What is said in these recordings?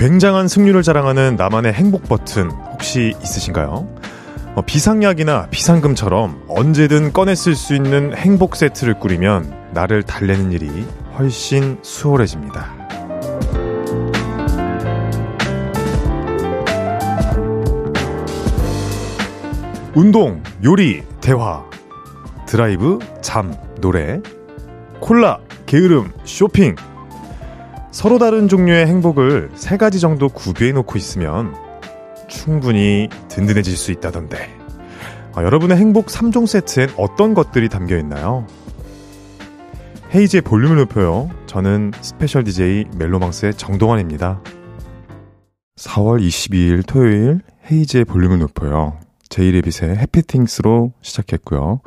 굉장한 승률을 자랑하는 나만의 행복 버튼 혹시 있으신가요? 어, 비상약이나 비상금처럼 언제든 꺼내 쓸 수 있는 행복 세트를 꾸리면 나를 달래는 일이 훨씬 수월해집니다. 운동, 요리, 대화, 드라이브, 잠, 노래, 콜라, 게으름, 쇼핑. 서로 다른 종류의 행복을 세 가지 정도 구비해 놓고 있으면 충분히 든든해질 수 있다던데. 아, 여러분의 행복 3종 세트엔 어떤 것들이 담겨 있나요? 헤이즈의 볼륨을 높여요. 저는 special DJ 멜로망스의 정동환입니다. 4월 22일 토요일 헤이즈의 볼륨을 높여요. 제이레빗의 Happy Things로 시작했고요.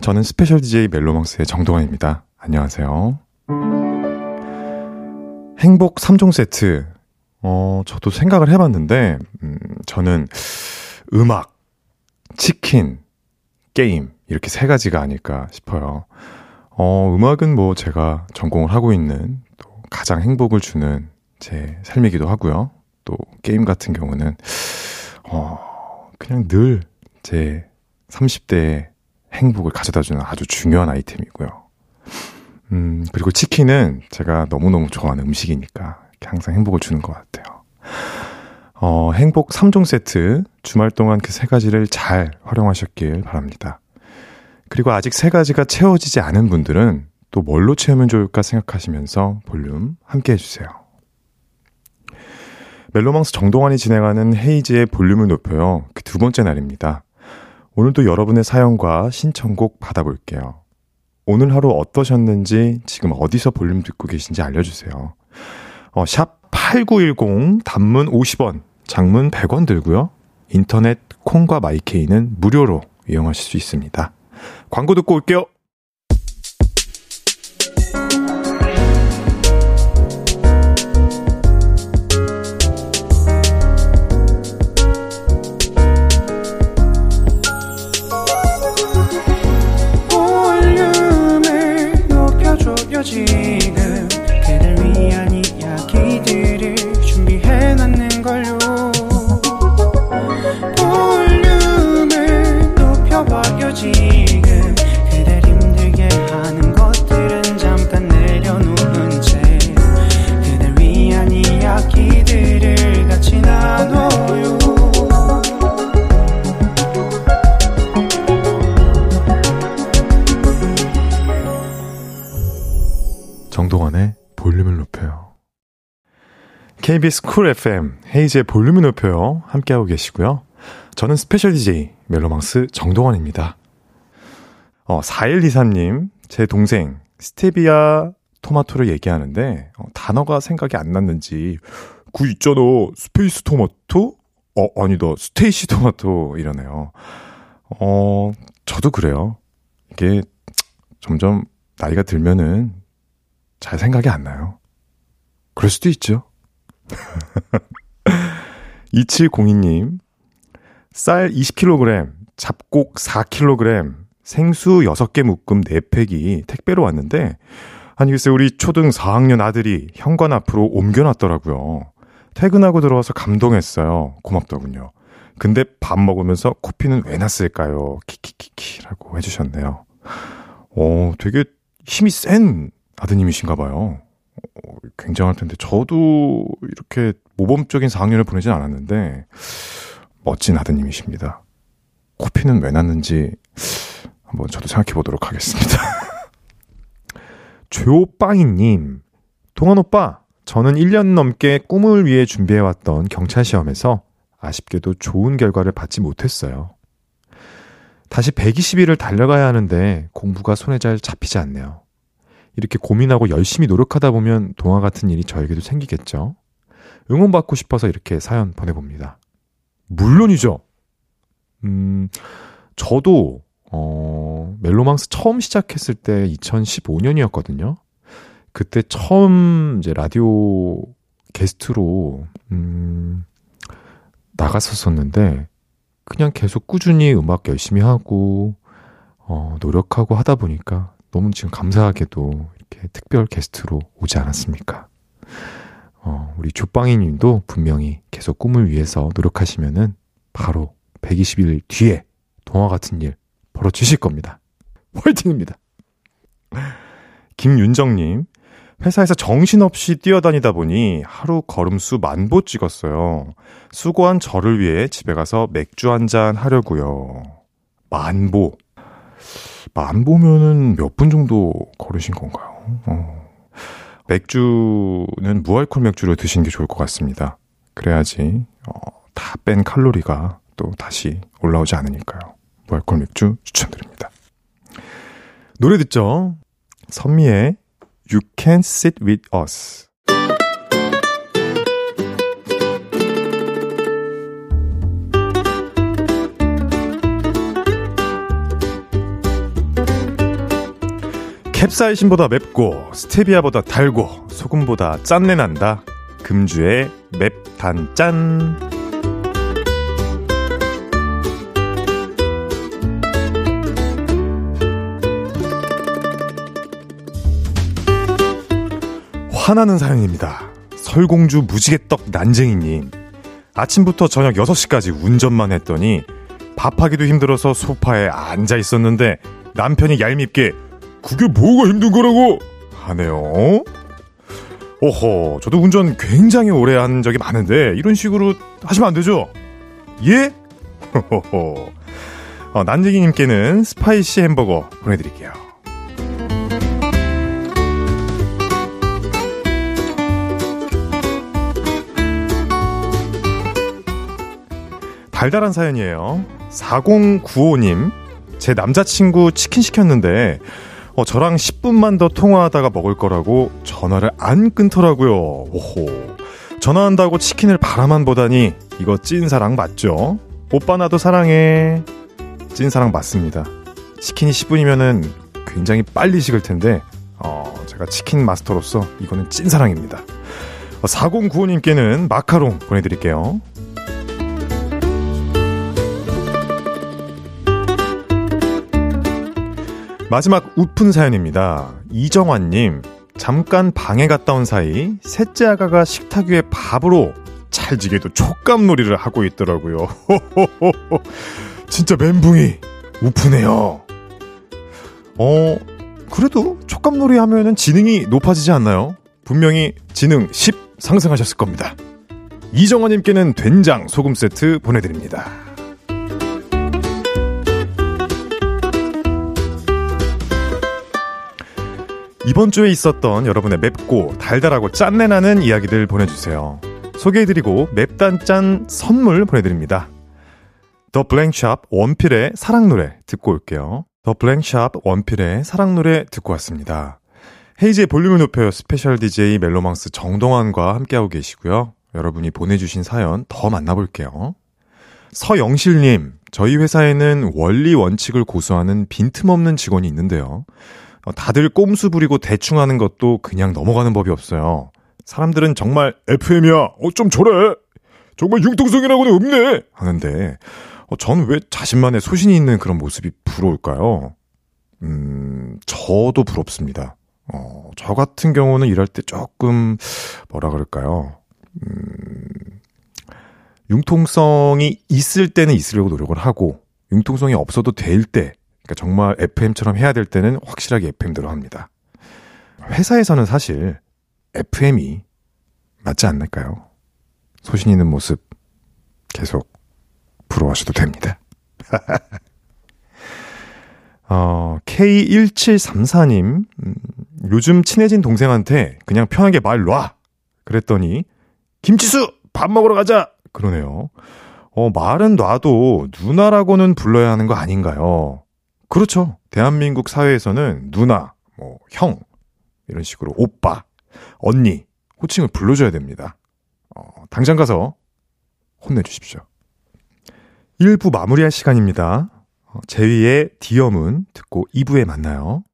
저는 special DJ 멜로망스의 정동환입니다. 안녕하세요. 행복 3종 세트. 어, 저도 생각을 해봤는데, 음, 저는 음악, 치킨, 게임, 이렇게 세 가지가 아닐까 싶어요. 어, 음악은 뭐 제가 전공을 하고 있는 또 가장 행복을 주는 제 삶이기도 하고요. 또 게임 같은 경우는, 어, 그냥 늘 제 30대의 행복을 가져다 주는 아주 중요한 아이템이고요. 음, 그리고 치킨은 제가 너무너무 좋아하는 음식이니까 항상 행복을 주는 것 같아요. 어, 행복 3종 세트, 주말 동안 그 세 가지를 잘 활용하셨길 바랍니다. 그리고 아직 세 가지가 채워지지 않은 분들은 또 뭘로 채우면 좋을까 생각하시면서 볼륨 함께 해주세요. 멜로망스 정동환이 진행하는 헤이즈의 볼륨을 높여요. 그 두 번째 날입니다. 오늘도 여러분의 사연과 신청곡 받아볼게요. 오늘 하루 어떠셨는지 지금 어디서 볼륨 듣고 계신지 알려주세요. 어, 샵8910 단문 50원, 장문 100원 들고요. 인터넷 콩과 마이케이는 무료로 이용하실 수 있습니다. 광고 듣고 올게요. KBS 쿨 FM 헤이즈의 볼륨을 높여요. 함께하고 계시고요. 저는 special DJ 멜로망스 정동환입니다. 어, 4123님, 제 동생 스테비아 토마토를 얘기하는데 어, 단어가 생각이 안 났는지 그 있잖아 space 토마토? 어 아니다 스테이시 토마토 이러네요. 어 저도 그래요. 이게 점점 나이가 들면은 잘 생각이 안 나요. 그럴 수도 있죠. 2702님, 쌀 20kg, 잡곡 4kg, 생수 6개 묶음 4팩이 택배로 왔는데, 아니, 글쎄, 우리 초등 4학년 아들이 현관 앞으로 옮겨놨더라고요. 퇴근하고 들어와서 감동했어요. 고맙더군요. 근데 밥 먹으면서 코피는 왜 났을까요? 키키키키라고 해주셨네요. 어, 되게 힘이 센 아드님이신가 봐요. 어, 굉장할 텐데 저도 이렇게 모범적인 4학년을 보내진 않았는데 멋진 아드님이십니다. 코피는 왜 났는지 한번 저도 생각해 보도록 하겠습니다. 조빵이님, 동환 오빠, 저는 1년 넘게 꿈을 위해 준비해왔던 경찰 시험에서 아쉽게도 좋은 결과를 받지 못했어요. 다시 120일을 달려가야 하는데 공부가 손에 잘 잡히지 않네요. 이렇게 고민하고 열심히 노력하다 보면 동화 같은 일이 저에게도 생기겠죠. 응원받고 싶어서 이렇게 사연 보내봅니다. 물론이죠. 음, 저도, 어, 멜로망스 처음 시작했을 때 2015년이었거든요. 그때 처음 이제 라디오 게스트로, 음, 나갔었었는데, 그냥 계속 꾸준히 음악 열심히 하고, 어, 노력하고 하다 보니까 너무 지금 감사하게도 이렇게 특별 게스트로 오지 않았습니까? 어, 우리 조빵이 님도 분명히 계속 꿈을 위해서 노력하시면은 바로 120일 뒤에 동화 같은 일 벌어주실 겁니다. 화이팅입니다. 김윤정님, 회사에서 정신없이 뛰어다니다 보니 하루 걸음수 만보 찍었어요. 수고한 저를 위해 집에 가서 맥주 한 잔 하려고요. 만보. 만보면은 몇 분 정도 걸으신 건가요? 어. 맥주는 무알콜 맥주를 드시는 게 좋을 것 같습니다. 그래야지 어, 다 뺀 칼로리가 또 다시 올라오지 않으니까요. 무알콜 맥주 추천드립니다. 노래 듣죠? 선미의 You Can Sit With Us 캡사이신보다 맵고 스테비아보다 달고 소금보다 짠내 난다. 금주의 맵단짠. 화나는 사연입니다. 설공주 무지개떡 난쟁이님. 아침부터 저녁 6시까지 운전만 했더니 밥하기도 힘들어서 소파에 앉아 있었는데 남편이 얄밉게 그게 뭐가 힘든 거라고 하네요. 오호, 저도 운전 굉장히 오래 한 적이 많은데 이런 식으로 하시면 안 되죠? 예? 호호호. 어, 난쟁이님께는 spicy 햄버거 보내드릴게요. 달달한 사연이에요. 4095님, 제 남자친구 치킨 시켰는데 어, 저랑 10분만 더 통화하다가 먹을 거라고 전화를 안 끊더라고요. 오호. 전화한다고 치킨을 바라만 보다니 이거 찐사랑 맞죠? 오빠 나도 사랑해. 찐사랑 맞습니다. 치킨이 10분이면은 굉장히 빨리 식을 텐데 어, 제가 치킨 마스터로서 이거는 찐사랑입니다. 어, 4095님께는 마카롱 보내드릴게요. 마지막 우픈 사연입니다. 이정환님, 잠깐 방에 갔다 온 사이 셋째 아가가 식탁 위에 밥으로 찰지게도 촉감놀이를 하고 있더라고요. 진짜 멘붕이 우프네요. 어, 그래도 촉감놀이 하면은 지능이 높아지지 않나요? 분명히 지능 10 상승하셨을 겁니다. 이정환님께는 된장 소금 세트 보내드립니다. 이번 주에 있었던 여러분의 맵고 달달하고 짠내나는 이야기들 보내주세요. 소개해드리고 맵단짠 선물 보내드립니다. The BLANK Shop 원필의 사랑 노래 듣고 올게요. The BLANK Shop 원필의 사랑 노래 듣고 왔습니다. 헤이즈의 볼륨을 높여요 special DJ 멜로망스 정동환과 함께하고 계시고요. 여러분이 보내주신 사연 더 만나볼게요. 서영실님, 저희 회사에는 원리 원칙을 고수하는 빈틈없는 직원이 있는데요. 어, 다들 꼼수 부리고 대충 하는 것도 그냥 넘어가는 법이 없어요. 사람들은 정말 FM이야. 어, 좀 저래. 정말 융통성이라고는 없네. 하는데, 어, 저는 왜 자신만의 소신이 있는 그런 모습이 부러울까요? 음, 저도 부럽습니다. 어, 저 같은 경우는 일할 때 조금, 뭐라 그럴까요? 음, 융통성이 있을 때는 있으려고 노력을 하고, 융통성이 없어도 될 때, 그러니까 정말 FM처럼 해야 될 때는 확실하게 FM대로 합니다. 회사에서는 사실 FM이 맞지 않을까요? 소신 있는 모습 계속 부러워하셔도 됩니다. 어, K1734님, 음, 요즘 친해진 동생한테 그냥 편하게 말 놔! 그랬더니, 김치수! 밥 먹으러 가자! 그러네요. 어, 말은 놔도 누나라고는 불러야 하는 거 아닌가요? 그렇죠. 대한민국 사회에서는 누나, 뭐, 형, 이런 식으로 오빠, 언니, 호칭을 불러줘야 됩니다. 어, 당장 가서 혼내주십시오. 1부 마무리할 시간입니다. 어, 제위의 디어문 듣고 2부에 만나요.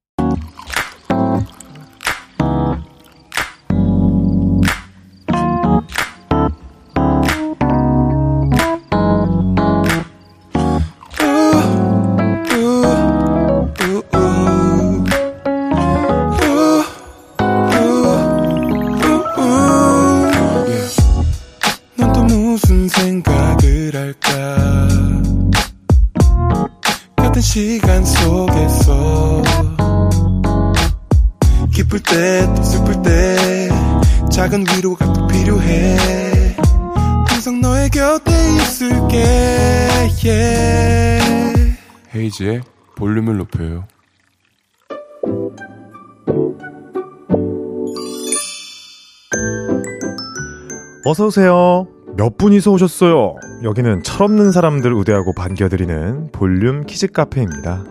어서오세요. 몇 분이서 오셨어요? 여기는 철없는 사람들 우대하고 반겨드리는 볼륨 키즈 카페입니다.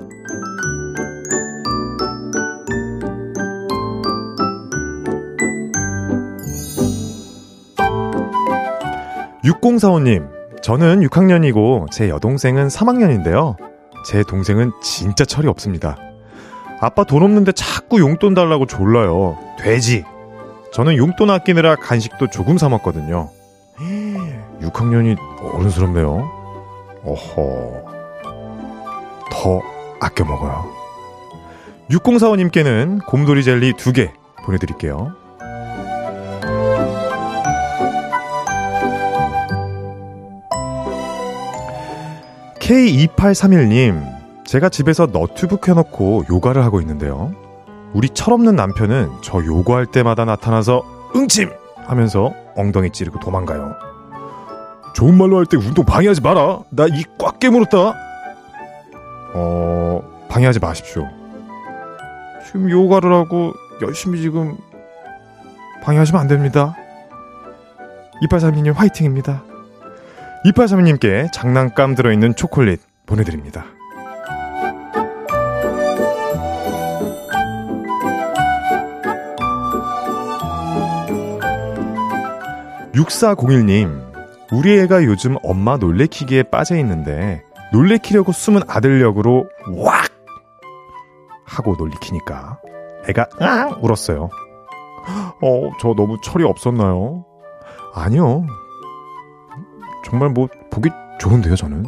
6045님, 저는 6학년이고 제 여동생은 3학년인데요. 제 동생은 진짜 철이 없습니다. 아빠 돈 없는데 자꾸 용돈 달라고 졸라요. 돼지! 저는 용돈 아끼느라 간식도 조금 사 먹거든요. 6학년이 어른스럽네요. 어허. 더 아껴 먹어요. 6045님께는 곰돌이 젤리 2개 보내드릴게요. K2831님, 제가 집에서 너튜브 켜놓고 요가를 하고 있는데요. 우리 철없는 남편은 저 요구할 때마다 나타나서 응침! 하면서 엉덩이 찌르고 도망가요. 좋은 말로 할 때 운동 방해하지 마라! 나 이 꽉 깨물었다! 어, 방해하지 마십시오. 지금 요가를 하고 열심히 지금 방해하시면 안 됩니다. 2832님 화이팅입니다. 2832님께 장난감 들어있는 초콜릿 보내드립니다. 6401님, 우리 애가 요즘 엄마 놀래키기에 빠져 있는데, 놀래키려고 숨은 아들 역으로 왁! 하고 놀리키니까, 애가 아! 울었어요. 어, 저 너무 철이 없었나요? 아니요. 정말 뭐, 보기 좋은데요, 저는.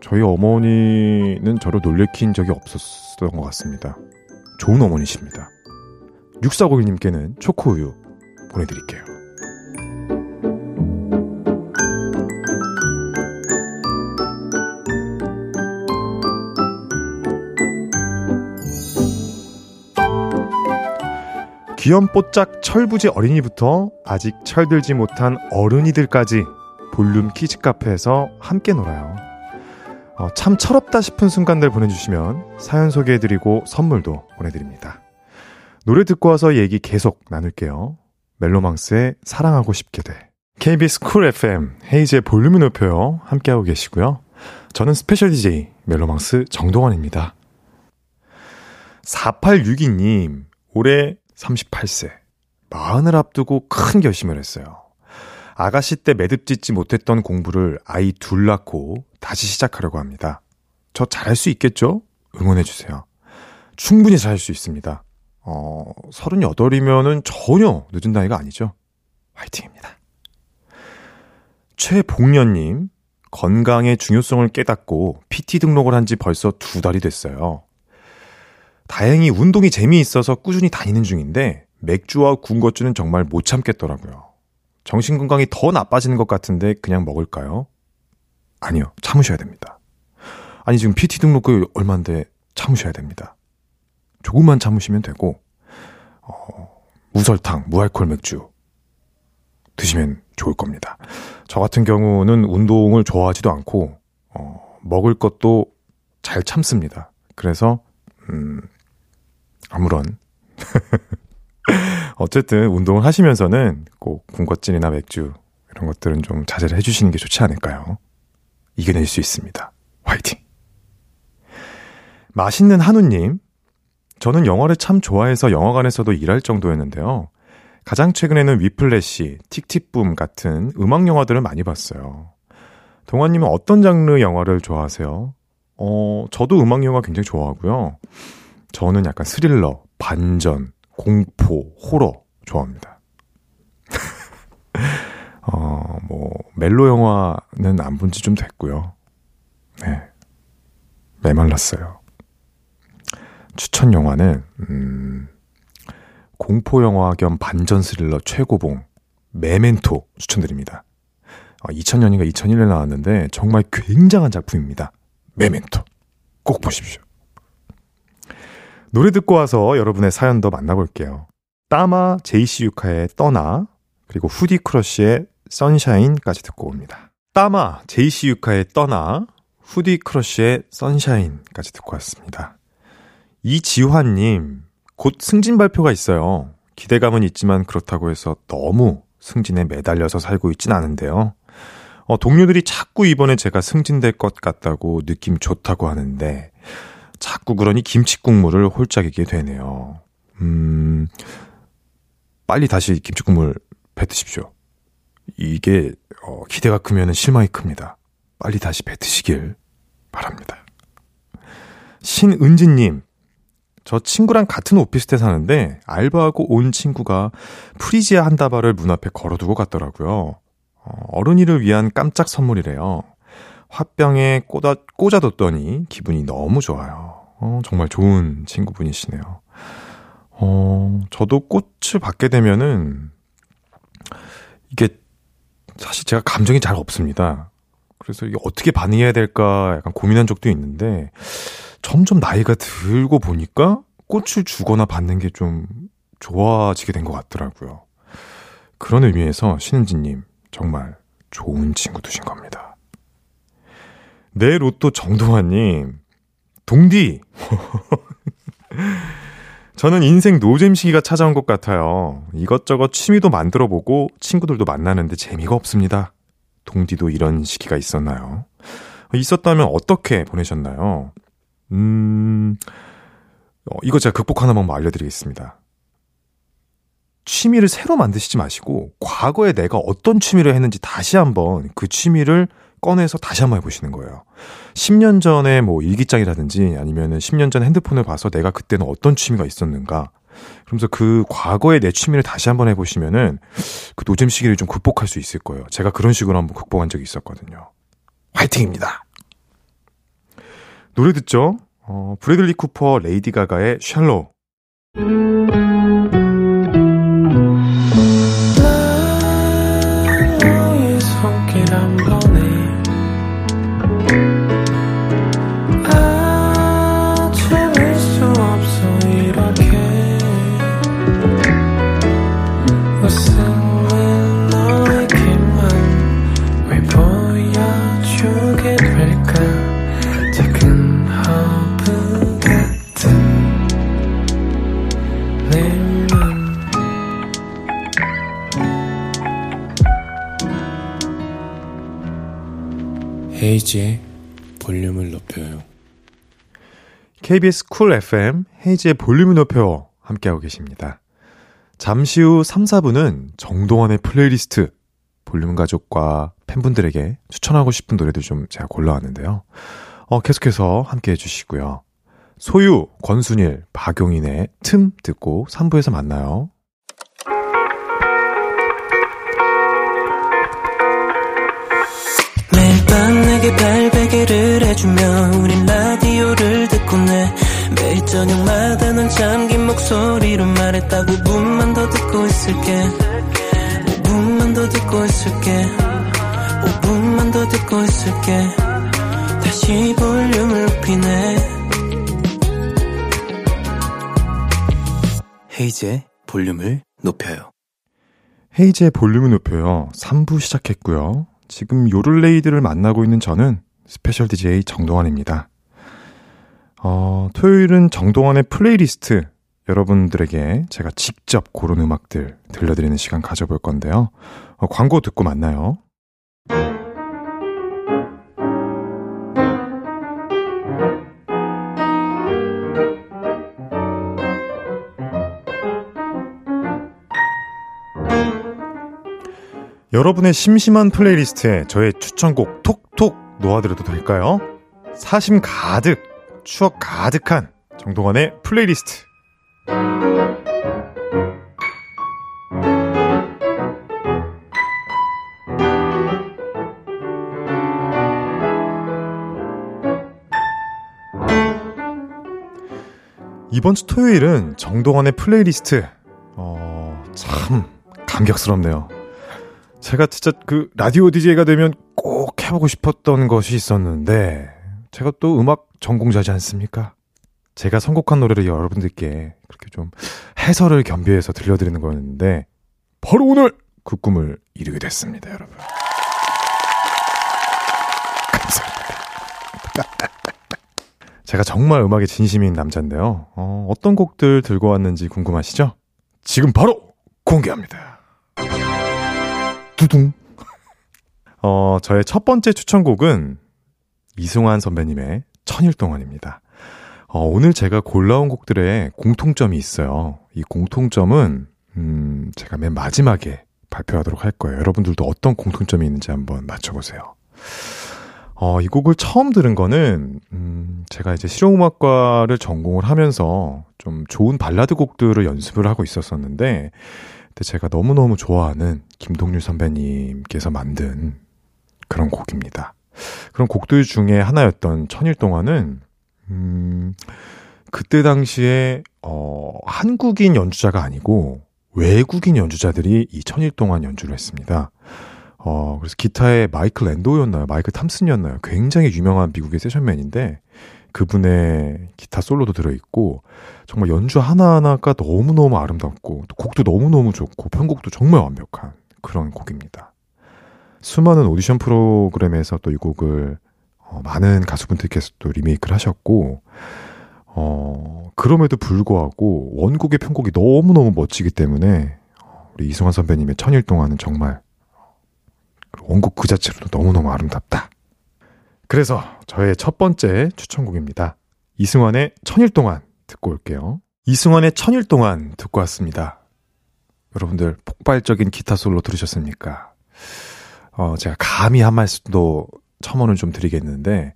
저희 어머니는 저를 놀래킨 적이 없었던 것 같습니다. 좋은 어머니십니다. 6401님께는 초코우유 보내드릴게요. 귀염뽀짝 철부지 어린이부터 아직 철들지 못한 어른이들까지 볼륨 키즈 카페에서 함께 놀아요. 어, 참 철없다 싶은 순간들 보내주시면 사연 소개해드리고 선물도 보내드립니다. 노래 듣고 와서 얘기 계속 나눌게요. 멜로망스의 사랑하고 싶게 돼. KBS 쿨 FM 헤이즈의 볼륨을 높여요. 함께하고 계시고요. 저는 special DJ 멜로망스 정동환입니다. 4862님, 올해 38세. 마흔을 앞두고 큰 결심을 했어요. 아가씨 때 매듭 짓지 못했던 공부를 아이 둘 낳고 다시 시작하려고 합니다. 저 잘할 수 있겠죠? 응원해주세요. 충분히 잘할 수 있습니다. 어, 38이면은 전혀 늦은 나이가 아니죠. 화이팅입니다. 최복년님, 건강의 중요성을 깨닫고 PT 등록을 한 지 벌써 두 달이 됐어요. 다행히 운동이 재미있어서 꾸준히 다니는 중인데 맥주와 군것주는 정말 못 참겠더라고요. 정신 건강이 더 나빠지는 것 같은데 그냥 먹을까요? 아니요. 참으셔야 됩니다. 아니 지금 PT 등록금 얼마인데 참으셔야 됩니다. 조금만 참으시면 되고 어, 무설탕, 무알콜 맥주 드시면 좋을 겁니다. 저 같은 경우는 운동을 좋아하지도 않고 어, 먹을 것도 잘 참습니다. 그래서 음, 아무런 어쨌든 운동을 하시면서는 꼭 군것질이나 맥주 이런 것들은 좀 자제를 해주시는 게 좋지 않을까요? 이겨낼 수 있습니다. 화이팅! 맛있는 한우님, 저는 영화를 참 좋아해서 영화관에서도 일할 정도였는데요. 가장 최근에는 위플래시, 틱틱붐 같은 음악 영화들을 많이 봤어요. 동환님은 어떤 장르 영화를 좋아하세요? 어, 저도 음악 영화 굉장히 좋아하고요. 저는 약간 스릴러, 반전, 공포, 호러 좋아합니다. 어, 뭐, 멜로 영화는 안 본 지 좀 됐고요. 네. 메말랐어요. 추천 영화는, 음, 공포 영화 겸 반전 스릴러 최고봉, 메멘토 추천드립니다. 어, 2000년인가 2001년에 나왔는데 정말 굉장한 작품입니다. 메멘토. 꼭 보십시오. 노래 듣고 와서 여러분의 사연도 만나볼게요. 따마 제이씨 유카의 떠나 그리고 후디 크러쉬의 Sunshine까지 듣고 옵니다. 따마 제이씨 유카의 떠나 후디 크러쉬의 Sunshine까지 듣고 왔습니다. 이지환님 곧 승진 발표가 있어요. 기대감은 있지만 그렇다고 해서 너무 승진에 매달려서 살고 있진 않은데요. 어, 동료들이 자꾸 이번에 제가 승진될 것 같다고 느낌 좋다고 하는데 자꾸 그러니 김치 국물을 홀짝이게 되네요. 음, 빨리 다시 김치 국물 뱉으십시오. 이게 어, 기대가 크면 실망이 큽니다. 빨리 다시 뱉으시길 바랍니다. 신은지님, 저 친구랑 같은 오피스텔 사는데 알바하고 온 친구가 프리지아 한 다발을 문 앞에 걸어두고 갔더라고요. 어, 어른이를 위한 깜짝 선물이래요. 화병에 꽂아, 꽂아뒀더니 기분이 너무 좋아요. 어, 정말 좋은 친구분이시네요. 어, 저도 꽃을 받게 되면은 이게 사실 제가 감정이 잘 없습니다. 그래서 이게 어떻게 반응해야 될까 약간 고민한 적도 있는데 점점 나이가 들고 보니까 꽃을 주거나 받는 게 좀 좋아지게 된 것 같더라고요. 그런 의미에서 신은지님 정말 좋은 친구 두신 겁니다. 내 로또 정동환님 동디 저는 인생 노잼 시기가 찾아온 것 같아요. 이것저것 취미도 만들어 보고 친구들도 만나는데 재미가 없습니다. 동디도 이런 시기가 있었나요? 있었다면 어떻게 보내셨나요? 음, 어, 이거 제가 극복하는 방법 알려드리겠습니다. 취미를 새로 만드시지 마시고, 과거에 내가 어떤 취미를 했는지 다시 한번 그 취미를 꺼내서 다시 한번 해보시는 거예요. 10년 전에 뭐 일기장이라든지 아니면은 10년 전 핸드폰을 봐서 내가 그때는 어떤 취미가 있었는가. 그러면서 그 과거의 내 취미를 다시 한번 해보시면은 그 노잼 시기를 좀 극복할 수 있을 거예요. 제가 그런 식으로 한번 극복한 적이 있었거든요. 화이팅입니다! 노래 듣죠? 어, 브래들리 쿠퍼 레이디 가가의 샬로. 너 KBS 쿨 FM 헤이즈의 볼륨을 높여 함께하고 계십니다. 잠시 후 3, 4분은 정동원의 플레이리스트 볼륨 가족과 팬분들에게 추천하고 싶은 노래들 좀 제가 골라왔는데요. 어, 계속해서 함께 해주시고요. 소유, 권순일, 박용인의 틈 듣고 3부에서 만나요. 매일 밤 내게 발베개를 해주며 우린 라 디오를 듣고 내 매일 저녁마다 넌 잠긴 목소리로 말했다 5분만 더 듣고 있을게 5분만 더 듣고 있을게 5분만 더 듣고 있을게 다시 볼륨을 높이네 헤이지의 볼륨을 높여요. 헤이즈의 볼륨을 높여요. 3부 시작했고요. 지금 요를레이드를 만나고 있는 저는 special DJ 정동환입니다. 어, 토요일은 정동환의 플레이리스트 여러분들에게 제가 직접 고른 음악들 들려드리는 시간 가져볼 건데요. 어, 광고 듣고 만나요. 여러분의 심심한 playlist에 저의 추천곡 톡톡 놓아드려도 될까요? 사심 가득, 추억 가득한 정동원의 플레이리스트. 이번 주 토요일은 정동원의 플레이리스트. 어, 참 감격스럽네요. 제가 진짜 그 라디오 DJ가 되면 꼭 해보고 싶었던 것이 있었는데, 제가 또 음악 전공자지 않습니까? 제가 선곡한 노래를 여러분들께 그렇게 좀 해설을 겸비해서 들려드리는 거였는데 바로 오늘 그 꿈을 이루게 됐습니다, 여러분. 감사합니다. 제가 정말 음악에 진심인 남자인데요. 어, 어떤 곡들 들고 왔는지 궁금하시죠? 지금 바로 공개합니다. 두둥. 어, 저의 첫 번째 추천곡은 이승환 선배님의 천일 동안입니다. 어, 오늘 제가 골라온 곡들의 공통점이 있어요. 이 공통점은, 음, 제가 맨 마지막에 발표하도록 할 거예요. 여러분들도 어떤 공통점이 있는지 한번 맞춰보세요. 어, 이 곡을 처음 들은 거는, 음, 제가 이제 실용음악과를 전공을 하면서 좀 좋은 발라드 곡들을 연습을 하고 있었었는데, 근데 제가 너무너무 좋아하는 김동률 선배님께서 만든 그런 곡입니다. 그런 곡들 중에 하나였던 천일 동안은, 음, 그때 당시에, 어, 한국인 연주자가 아니고 외국인 연주자들이 이 천일 동안 연주를 했습니다. 어, 그래서 기타에 마이클 랜도였나요? 마이클 탐슨이었나요? 굉장히 유명한 미국의 세션맨인데 그분의 기타 솔로도 들어있고 정말 연주 하나하나가 너무너무 아름답고 또 곡도 너무너무 좋고 편곡도 정말 완벽한 그런 곡입니다. 수많은 오디션 프로그램에서 또 이 곡을 어, 많은 가수분들께서 또 리메이크를 하셨고 어, 그럼에도 불구하고 원곡의 편곡이 너무너무 멋지기 때문에 우리 이승환 선배님의 천일 동안은 정말 원곡 그 자체로도 너무너무 아름답다. 그래서 저의 첫 번째 추천곡입니다. 이승환의 천일 동안 듣고 올게요. 이승환의 천일 동안 듣고 왔습니다. 여러분들 폭발적인 기타 솔로 들으셨습니까? 어, 제가 감히 한 말씀도 첨언을 좀 드리겠는데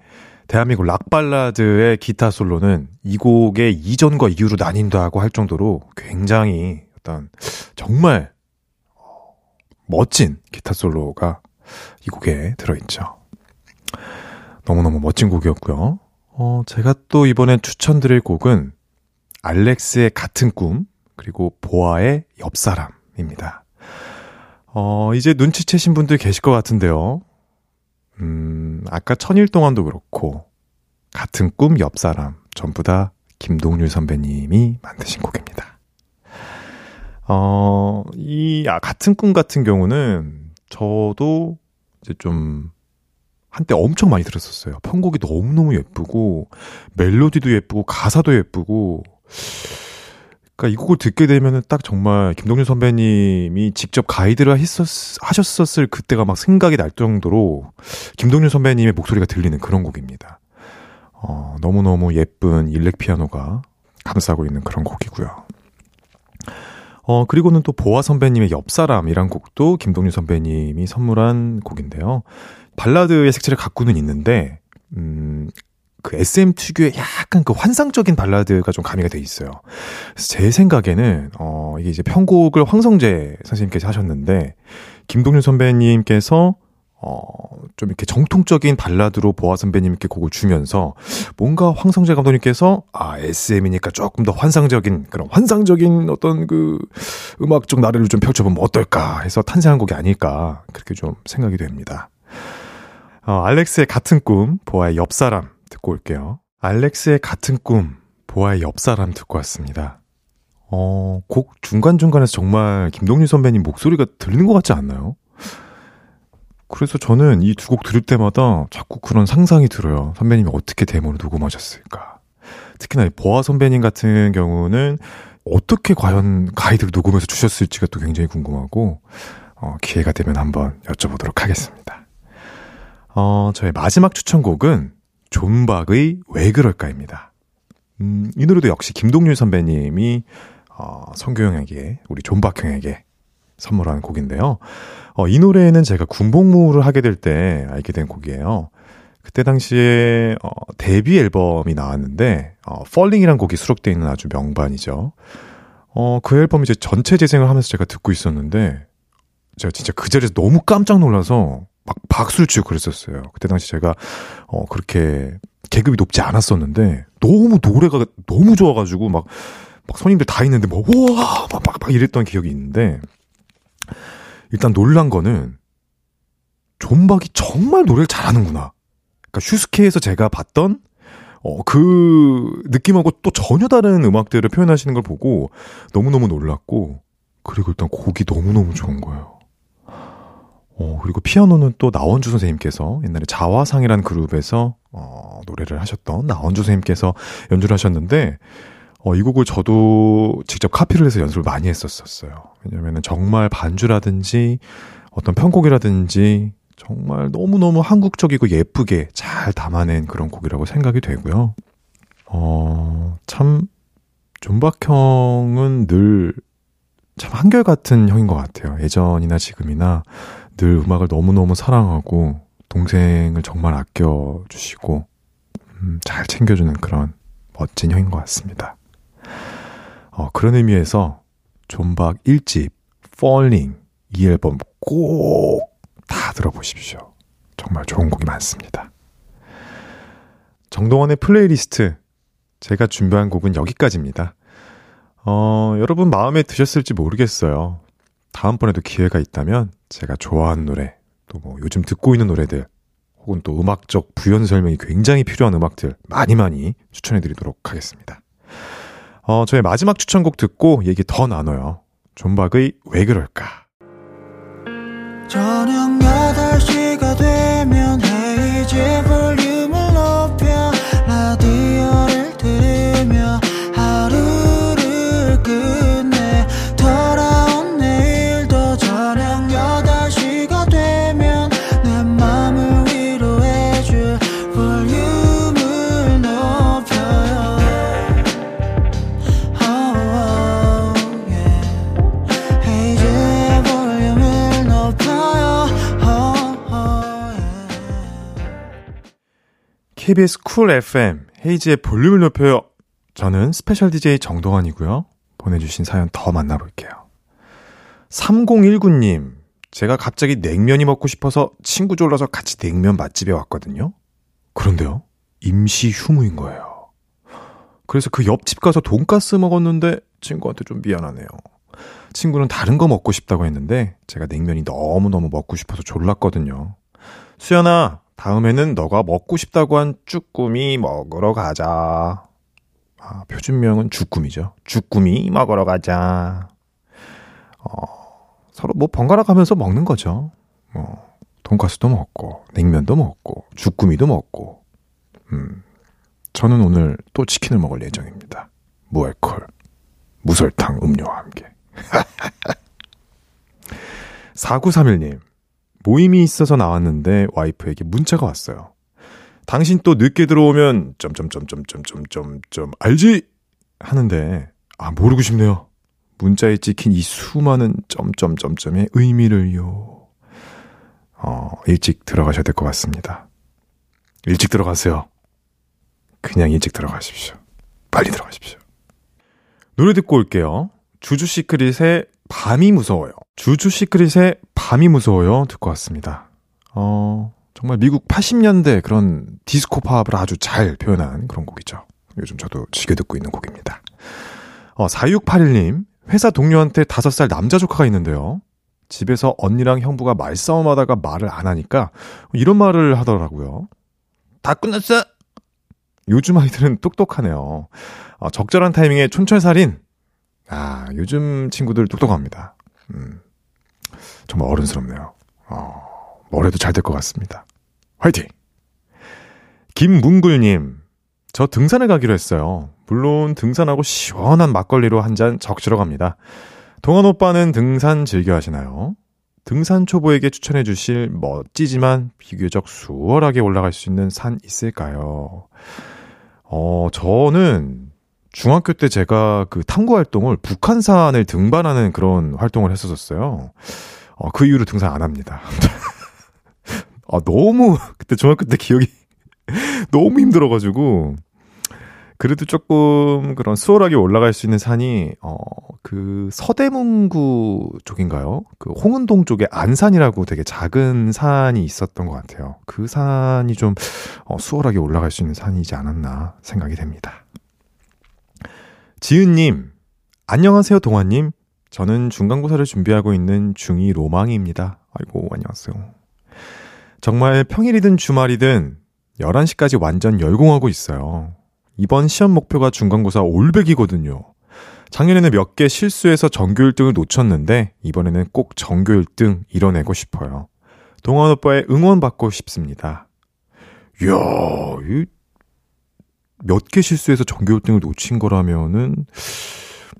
대한민국 락발라드의 기타 솔로는 이 곡의 이전과 이후로 나뉜다고 할 정도로 굉장히 어떤 정말 멋진 기타 솔로가 이 곡에 들어있죠. 너무너무 멋진 곡이었고요. 어, 제가 또 이번에 추천드릴 곡은 알렉스의 같은 꿈, 그리고 보아의 옆사람입니다. 어, 이제 눈치채신 분들 계실 것 같은데요. 음, 아까 천일 동안도 그렇고, 같은 꿈 옆 사람, 전부 다 김동률 선배님이 만드신 곡입니다. 어, 이, 아, 같은 꿈 같은 경우는 저도 이제 좀 한때 엄청 많이 들었었어요. 편곡이 너무너무 예쁘고 멜로디도 예쁘고 가사도 예쁘고 그러니까 이 곡을 듣게 되면은 딱 정말 김동률 선배님이 직접 가이드를 했었, 하셨었을 그때가 막 생각이 날 정도로 김동률 선배님의 목소리가 들리는 그런 곡입니다. 어, 너무너무 예쁜 일렉 피아노가 감싸고 있는 그런 곡이고요. 어, 그리고는 또 보아 선배님의 옆사람이란 곡도 김동률 선배님이 선물한 곡인데요. 발라드의 색채를 갖고는 있는데, 음, 그 SM 특유의 약간 그 환상적인 발라드가 좀 가미가 돼 있어요. 제 생각에는, 어, 이게 이제 편곡을 황성재 선생님께서 하셨는데, 김동률 선배님께서 어, 좀 이렇게 정통적인 발라드로 보아 선배님께 곡을 주면서 뭔가 황성재 감독님께서 아, SM이니까 조금 더 환상적인 그런 환상적인 어떤 그 음악적 나래를 좀 펼쳐보면 어떨까 해서 탄생한 곡이 아닐까 그렇게 좀 생각이 됩니다. 어, 알렉스의 같은 꿈, 보아의 옆 사람 듣고 올게요. 알렉스의 같은 꿈, 보아의 옆사람 듣고 왔습니다. 어, 곡 중간중간에서 정말 김동률 선배님 목소리가 들리는 것 같지 않나요? 그래서 저는 이 두 곡 들을 때마다 자꾸 그런 상상이 들어요. 선배님이 어떻게 데모를 녹음하셨을까. 특히나 보아 선배님 같은 경우는 어떻게 과연 가이드를 녹음해서 주셨을지가 또 굉장히 궁금하고, 어, 기회가 되면 한번 여쭤보도록 하겠습니다. 어, 저의 마지막 추천곡은 존박의 왜 그럴까입니다. 음, 이 노래도 역시 김동률 선배님이, 어, 성규 형에게, 우리 존박 형에게 선물한 곡인데요. 어, 이 노래는 제가 군복무를 하게 될 때 알게 된 곡이에요. 그때 당시에 어, 데뷔 앨범이 나왔는데 어, Falling이란 곡이 수록되어 있는 아주 명반이죠. 어, 그 앨범 이제 전체 재생을 하면서 제가 듣고 있었는데 제가 진짜 그 자리에서 너무 깜짝 놀라서 막 박수를 치고 그랬었어요. 그때 당시 제가 어, 그렇게 계급이 높지 않았었는데 너무 노래가 너무 좋아가지고 막, 막 손님들 다 있는데 뭐 우와 막, 막, 막 이랬던 기억이 있는데 일단 놀란 거는 존박이 정말 노래를 잘하는구나. 그러니까 슈스케에서 제가 봤던 어, 그 느낌하고 또 전혀 다른 음악들을 표현하시는 걸 보고 너무너무 놀랐고, 그리고 일단 곡이 너무너무 좋은 거예요. 어, 그리고 피아노는 또 나원주 선생님께서 옛날에 자화상이라는 그룹에서 어, 노래를 하셨던 나원주 선생님께서 연주를 하셨는데, 어, 이 곡을 저도 직접 카피를 해서 연습을 많이 했었었어요. 왜냐면은 정말 반주라든지 어떤 편곡이라든지 정말 너무너무 한국적이고 예쁘게 잘 담아낸 그런 곡이라고 생각이 되고요. 어, 참, 존박 형은 늘 참 한결같은 형인 것 같아요. 예전이나 지금이나 늘 음악을 너무너무 사랑하고 동생을 정말 아껴주시고 음, 잘 챙겨주는 그런 멋진 형인 것 같습니다. 어, 그런 의미에서 존박 1집 Falling 이 앨범 꼭 다 들어보십시오. 정말 좋은 곡이 많습니다. 정동환의 플레이리스트 제가 준비한 곡은 여기까지입니다. 어, 여러분 마음에 드셨을지 모르겠어요. 다음번에도 기회가 있다면 제가 좋아하는 노래, 또 뭐 요즘 듣고 있는 노래들, 혹은 또 음악적 부연 설명이 굉장히 필요한 음악들 많이 많이 추천해 드리도록 하겠습니다. 어, 저의 마지막 추천곡 듣고 얘기 더 나눠요. 존박의 왜 그럴까? 저녁 8시가 되면 헤이즈 볼 KBS 쿨 FM 헤이즈의 볼륨을 높여요. 저는 스페셜 DJ 정동환이고요. 보내주신 사연 더 만나볼게요. 3019님, 제가 갑자기 냉면이 먹고 싶어서 친구 졸라서 같이 냉면 맛집에 왔거든요. 그런데요, 임시 휴무인 거예요. 그래서 그 옆집 가서 돈가스 먹었는데 친구한테 좀 미안하네요. 친구는 다른 거 먹고 싶다고 했는데 제가 냉면이 너무너무 먹고 싶어서 졸랐거든요. 수연아, 다음에는 너가 먹고 싶다고 한 쭈꾸미 먹으러 가자. 아, 표준명은 쭈꾸미죠. 쭈꾸미 먹으러 가자. 어, 서로 뭐 번갈아 가면서 먹는 거죠. 뭐, 돈가스도 먹고, 냉면도 먹고, 쭈꾸미도 먹고. 음, 저는 오늘 또 치킨을 먹을 예정입니다. 무알콜, 무설탕 음료와 함께. 4931님, 모임이 있어서 나왔는데 와이프에게 문자가 왔어요. 당신 또 늦게 들어오면 점점점점점점점점 알지? 하는데 아 모르고 싶네요. 문자에 찍힌 이 수많은 점점점점의 의미를요. 어, 일찍 들어가셔야 될 것 같습니다. 일찍 들어가세요. 그냥 일찍 들어가십시오. 빨리 들어가십시오. 노래 듣고 올게요. 주주 시크릿의 밤이 무서워요. 주주 시크릿의 밤이 무서워요. 듣고 왔습니다. 어, 정말 미국 80년대 그런 디스코 팝을 아주 잘 표현한 그런 곡이죠. 요즘 저도 즐겨 듣고 있는 곡입니다. 어, 4681님, 회사 동료한테 5살 남자 조카가 있는데요. 집에서 언니랑 형부가 말싸움 하다가 말을 안 하니까 이런 말을 하더라고요. 다 끝났어! 요즘 아이들은 똑똑하네요. 어, 적절한 타이밍에 촌철살인. 아, 요즘 친구들 똑똑합니다. 음, 정말 어른스럽네요. 어, 뭘 해도 잘 될 것 같습니다. 화이팅! 김문굴님, 저 등산을 가기로 했어요. 물론 등산하고 시원한 막걸리로 한 잔 적시러 갑니다. 동안 오빠는 등산 즐겨 하시나요? 등산 초보에게 추천해 주실 멋지지만 비교적 수월하게 올라갈 수 있는 산 있을까요? 어, 저는 중학교 때 제가 그 탐구 활동을 북한산을 등반하는 그런 활동을 했었었어요. 어, 그 이후로 등산 안 합니다. 아, 너무, 그때 중학교 때 기억이 너무 힘들어가지고, 그래도 조금 그런 수월하게 올라갈 수 있는 산이, 어, 그 서대문구 쪽인가요? 그 홍은동 쪽에 안산이라고 되게 작은 산이 있었던 것 같아요. 그 산이 좀, 어, 수월하게 올라갈 수 있는 산이지 않았나 생각이 됩니다. 지은님, 안녕하세요, 동아님. 저는 중간고사를 준비하고 있는 중2 로망이입니다. 아이고, 안녕하세요. 정말 평일이든 주말이든 11시까지 완전 열공하고 있어요. 이번 시험 목표가 중간고사 올백이거든요. 작년에는 몇 개 실수해서 전교 1등을 놓쳤는데 이번에는 꼭 전교 1등 이뤄내고 싶어요. 동원 오빠의 응원 받고 싶습니다. 이야, 몇 개 실수해서 전교 1등을 놓친 거라면은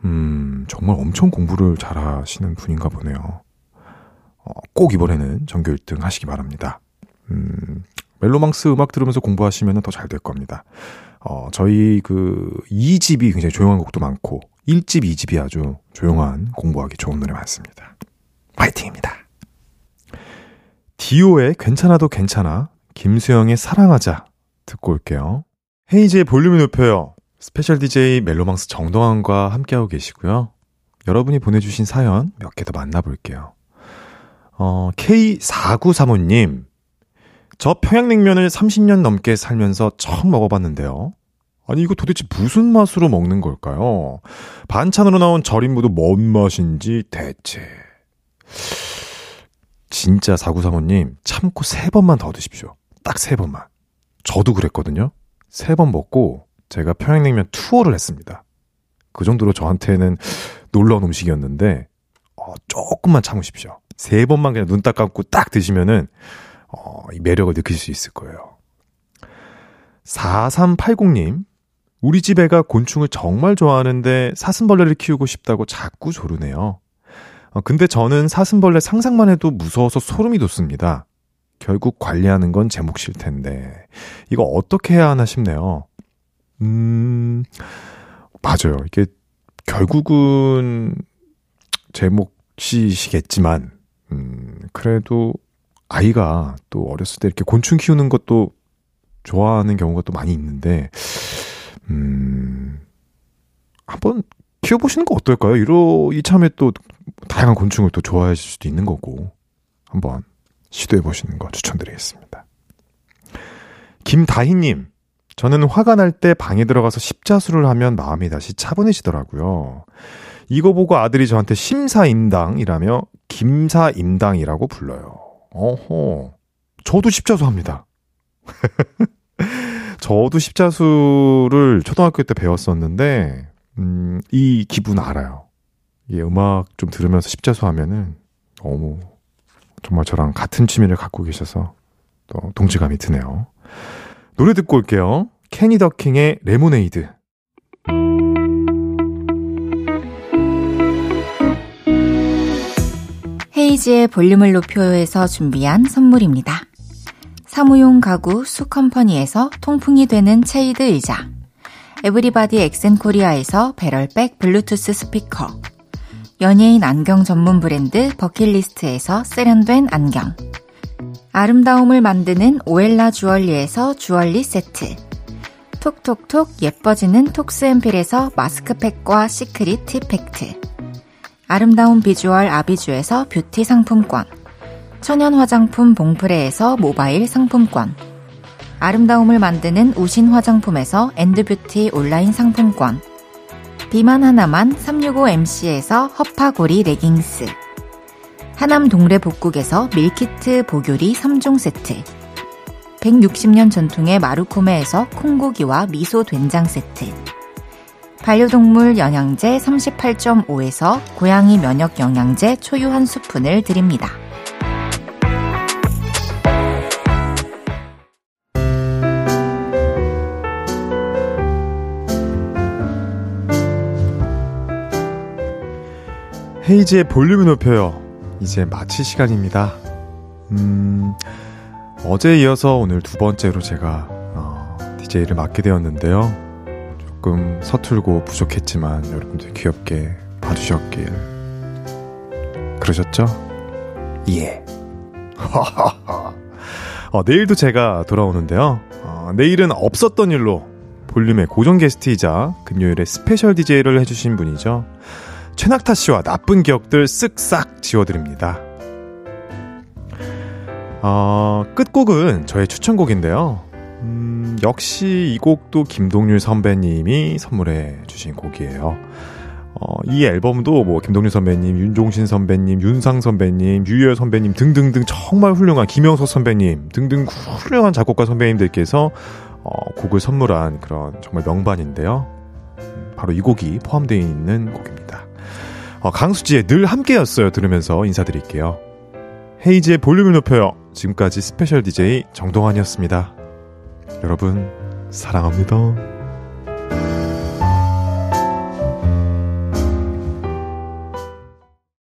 음, 정말 엄청 공부를 잘 하시는 분인가 보네요. 어, 꼭 이번에는 전교 1등 하시기 바랍니다. 음, 멜로망스 음악 들으면서 공부하시면 더 잘 될 겁니다. 어, 저희 그 2집이 굉장히 조용한 곡도 많고 1집, 2집이 아주 조용한 공부하기 좋은 노래 많습니다. 화이팅입니다. 디오의 괜찮아도 괜찮아, 김수영의 사랑하자 듣고 올게요. 헤이즈의 볼륨을 높여요. 스페셜 DJ 멜로망스 정동환과 함께하고 계시고요. 여러분이 보내주신 사연 몇 개 더 만나볼게요. 어, K4935님. 저 평양냉면을 30년 넘게 살면서 처음 먹어봤는데요. 아니, 이거 도대체 무슨 맛으로 먹는 걸까요? 반찬으로 나온 절임무도 뭔 맛인지 대체. 진짜 4935님, 참고 세 번만 더 드십시오. 딱세 번만. 저도 그랬거든요. 세번 먹고 제가 평양냉면 투어를 했습니다. 그 정도로 저한테는 놀라운 음식이었는데, 어, 조금만 참으십시오. 세 번만 그냥 눈 딱 감고 딱 드시면은, 어, 이 매력을 느낄 수 있을 거예요. 4380님, 우리 집 애가 곤충을 정말 좋아하는데 사슴벌레를 키우고 싶다고 자꾸 조르네요. 어, 근데 저는 사슴벌레 상상만 해도 무서워서 소름이 돋습니다. 결국 관리하는 건 제 몫일 텐데, 이거 어떻게 해야 하나 싶네요. 음, 맞아요. 이게 결국은 제 몫이시겠지만, 음, 그래도 아이가 또 어렸을 때 이렇게 곤충 키우는 것도 좋아하는 경우가 또 많이 있는데, 음, 한번 키워보시는 거 어떨까요? 이러, 이참에 또 다양한 곤충을 또 좋아하실 수도 있는 거고, 한번 시도해보시는 거 추천드리겠습니다. 김다희님, 저는 화가 날 때 방에 들어가서 십자수를 하면 마음이 다시 차분해지더라고요. 이거 보고 아들이 저한테 심사임당이라며 김사임당이라고 불러요. 어허. 저도 십자수 합니다. 저도 십자수를 초등학교 때 배웠었는데, 음, 이 기분 알아요. 이 음악 좀 들으면서 십자수 하면은 너무 정말 저랑 같은 취미를 갖고 계셔서 또 동지감이 드네요. 노래 듣고 올게요. 캐니 더킹의 레모네이드. 헤이즈의 볼륨을 높여요에서 준비한 선물입니다. 사무용 가구 수컴퍼니에서 통풍이 되는 체이드 의자 에브리바디 엑센코리아에서 배럴백 블루투스 스피커 연예인 안경 전문 브랜드 버킷리스트에서 세련된 안경 아름다움을 만드는 오엘라 주얼리에서 주얼리 세트. 톡톡톡 예뻐지는 톡스앰필에서 마스크팩과 시크릿 티팩트. 아름다운 비주얼 아비주에서 뷰티 상품권. 천연 화장품 봉프레에서 모바일 상품권. 아름다움을 만드는 우신 화장품에서 엔드뷰티 온라인 상품권. 비만 하나만 365MC에서 허파고리 레깅스 하남 동래 복국에서 밀키트 보교리 3종 세트 160년 전통의 마루코메에서 콩고기와 미소 된장 세트 반려동물 영양제 38.5에서 고양이 면역 영양제 초유 한 스푼을 드립니다. 헤이지의 볼륨을 높여요. 이제 마칠 시간입니다. 음, 어제 이어서 오늘 두 번째로 제가 어, DJ를 맡게 되었는데요. 조금 서툴고 부족했지만 여러분들 귀엽게 봐주셨길 그러셨죠? 예. 어, 내일도 제가 돌아오는데요. 어, 내일은 없었던 일로 볼륨의 고정 게스트이자 금요일에 스페셜 DJ를 해주신 분이죠. 최낙타 씨와 나쁜 기억들 쓱싹 지워드립니다. 어, 끝곡은 저의 추천곡인데요. 음, 역시 이 곡도 김동률 선배님이 선물해 주신 곡이에요. 어, 이 앨범도 뭐 김동률 선배님, 윤종신 선배님, 윤상 선배님, 유열 선배님 등등등 정말 훌륭한 김영석 선배님 등등 훌륭한 작곡가 선배님들께서 어, 곡을 선물한 그런 정말 명반인데요. 음, 바로 이 곡이 포함되어 있는 곡입니다. 어, 강수지의 늘 함께였어요 들으면서 인사드릴게요. 헤이지의 볼륨을 높여요. 지금까지 스페셜 DJ 정동환이었습니다. 여러분 사랑합니다.